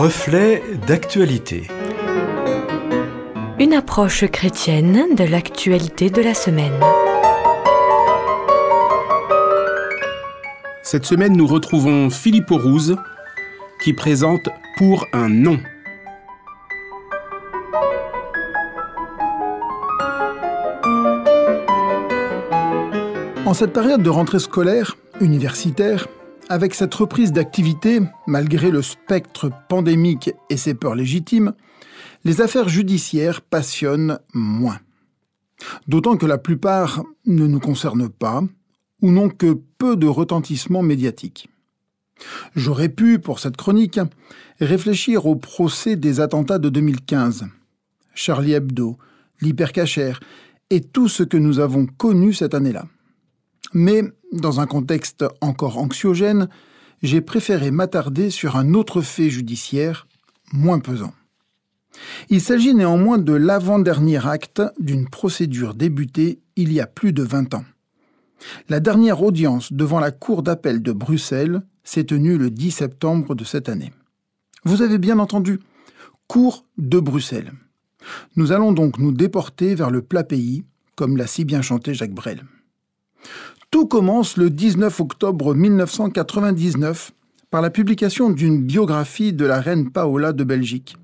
Reflet d'actualité. Une approche chrétienne de l'actualité de la semaine. Cette semaine, nous retrouvons Philippe Aurouze qui présente Pour un nom. En cette période de rentrée scolaire, universitaire, avec cette reprise d'activité, malgré le spectre pandémique et ses peurs légitimes, les affaires judiciaires passionnent moins. D'autant que la plupart ne nous concernent pas ou n'ont que peu de retentissement médiatique. J'aurais pu, pour cette chronique, réfléchir au procès des attentats de 2015, Charlie Hebdo, l'hypercachère et tout ce que nous avons connu cette année-là. Mais, dans un contexte encore anxiogène, j'ai préféré m'attarder sur un autre fait judiciaire, moins pesant. Il s'agit néanmoins de l'avant-dernier acte d'une procédure débutée il y a plus de 20 ans. La dernière audience devant la Cour d'appel de Bruxelles s'est tenue le 10 septembre de cette année. Vous avez bien entendu, Cour de Bruxelles. Nous allons donc nous déporter vers le plat pays, comme l'a si bien chanté Jacques Brel. Tout commence le 19 octobre 1999 par la publication d'une biographie de la reine Paola de Belgique.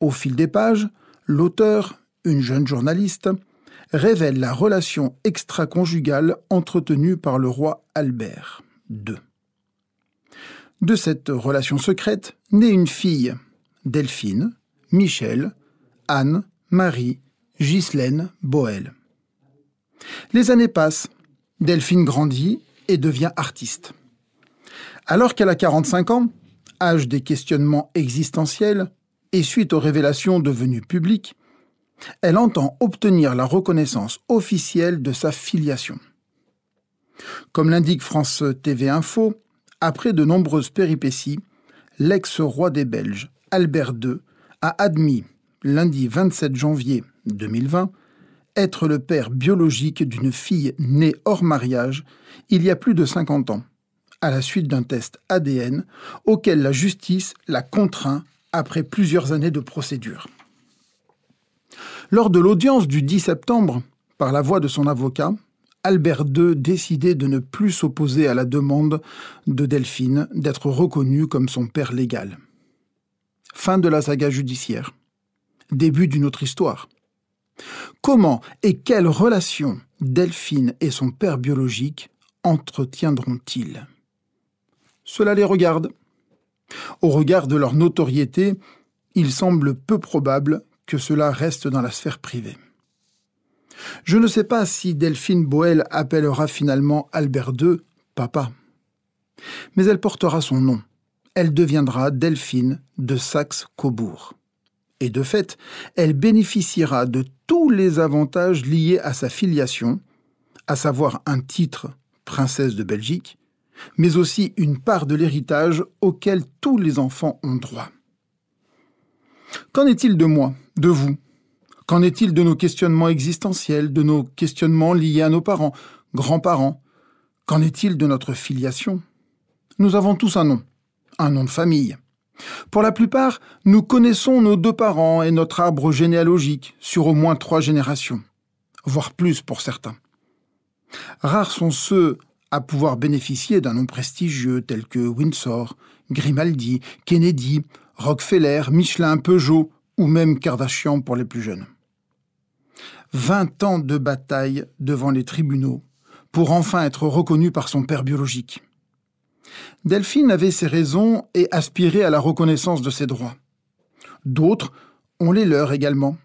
Au fil des pages, l'auteur, une jeune journaliste, révèle la relation extra-conjugale entretenue par le roi Albert II. De cette relation secrète naît une fille, Delphine, Michel, Anne, Marie, Ghislaine, Boel. Les années passent Delphine grandit et devient artiste. Alors qu'elle a 45 ans, âge des questionnements existentiels, et suite aux révélations devenues publiques, elle entend obtenir la reconnaissance officielle de sa filiation. Comme l'indique France TV Info, après de nombreuses péripéties, l'ex-roi des Belges, Albert II, a admis, lundi 27 janvier 2020, être le père biologique d'une fille née hors mariage il y a plus de 50 ans, à la suite d'un test ADN auquel la justice l'a contraint après plusieurs années de procédure. Lors de l'audience du 10 septembre, par la voix de son avocat, Albert II décidait de ne plus s'opposer à la demande de Delphine d'être reconnue comme son père légal. Fin de la saga judiciaire. Début d'une autre histoire. Comment et quelle relation Delphine et son père biologique entretiendront-ils? Cela les regarde. Au regard de leur notoriété, il semble peu probable que cela reste dans la sphère privée. Je ne sais pas si Delphine Boel appellera finalement Albert II papa. Mais elle portera son nom. Elle deviendra Delphine de Saxe-Cobourg et de fait, elle bénéficiera de tous les avantages liés à sa filiation, à savoir un titre princesse de Belgique, mais aussi une part de l'héritage auquel tous les enfants ont droit. Qu'en est-il de moi, de vous? Qu'en est-il de nos questionnements existentiels, de nos questionnements liés à nos parents, grands-parents? Qu'en est-il de notre filiation? Nous avons tous un nom, un nom de famille, pour la plupart, nous connaissons nos deux parents et notre arbre généalogique sur au moins trois générations, voire plus pour certains. Rares sont ceux à pouvoir bénéficier d'un nom prestigieux tel que Windsor, Grimaldi, Kennedy, Rockefeller, Michelin, Peugeot ou même Kardashian pour les plus jeunes. Vingt ans de bataille devant les tribunaux pour enfin être reconnu par son père biologique. Delphine avait ses raisons et aspirait à la reconnaissance de ses droits. D'autres ont les leurs également.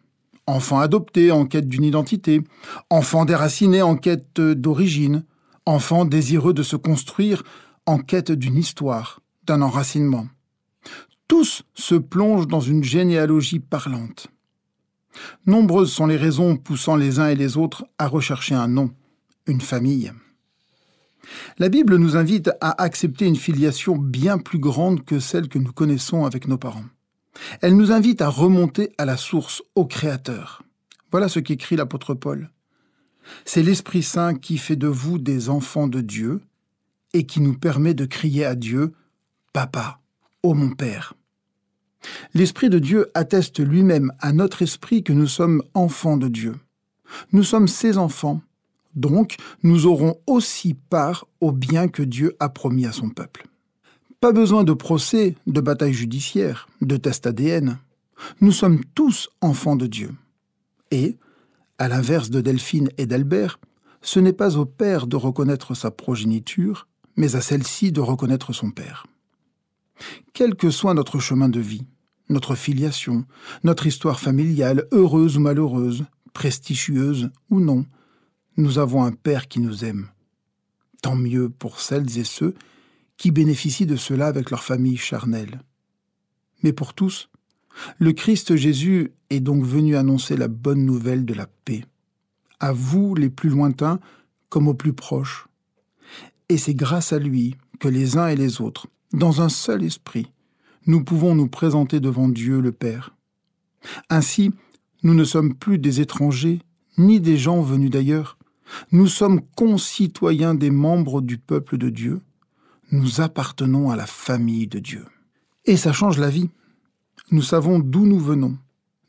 Enfants adoptés en quête d'une identité, enfants déracinés en quête d'origine, enfants désireux de se construire en quête d'une histoire, d'un enracinement. Tous se plongent dans une généalogie parlante. Nombreuses sont les raisons poussant les uns et les autres à rechercher un nom, une famille. La Bible nous invite à accepter une filiation bien plus grande que celle que nous connaissons avec nos parents. Elle nous invite à remonter à la source, au Créateur. Voilà ce qu'écrit l'apôtre Paul. C'est l'Esprit Saint qui fait de vous des enfants de Dieu et qui nous permet de crier à Dieu Papa, ô mon Père. L'Esprit de Dieu atteste lui-même à notre esprit que nous sommes enfants de Dieu. Nous sommes ses enfants, donc nous aurons aussi part au bien que Dieu a promis à son peuple. Pas besoin de procès, de bataille judiciaire, de test ADN. Nous sommes tous enfants de Dieu. Et, à l'inverse de Delphine et d'Albert, ce n'est pas au Père de reconnaître sa progéniture, mais à celle-ci de reconnaître son Père. Quel que soit notre chemin de vie, notre filiation, notre histoire familiale, heureuse ou malheureuse, prestigieuse ou non, nous avons un Père qui nous aime. Tant mieux pour celles et ceux qui bénéficient de cela avec leur famille charnelle. Mais pour tous, le Christ Jésus est donc venu annoncer la bonne nouvelle de la paix, à vous les plus lointains comme aux plus proches. Et c'est grâce à lui que les uns et les autres, dans un seul esprit, nous pouvons nous présenter devant Dieu le Père. Ainsi, nous ne sommes plus des étrangers, ni des gens venus d'ailleurs. Nous sommes concitoyens des membres du peuple de Dieu. Nous appartenons à la famille de Dieu. Et ça change la vie. Nous savons d'où nous venons,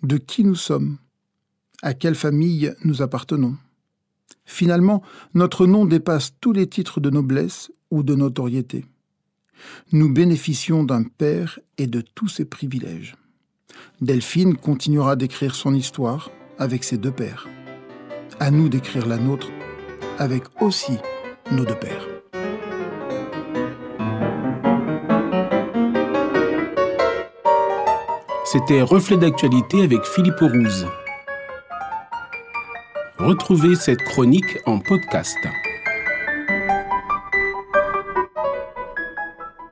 de qui nous sommes, à quelle famille nous appartenons. Finalement, notre nom dépasse tous les titres de noblesse ou de notoriété. Nous bénéficions d'un père et de tous ses privilèges. Delphine continuera d'écrire son histoire avec ses deux pères. À nous d'écrire la nôtre avec aussi nos deux pères. C'était Reflet d'actualité avec Philippe Rouze. Retrouvez cette chronique en podcast.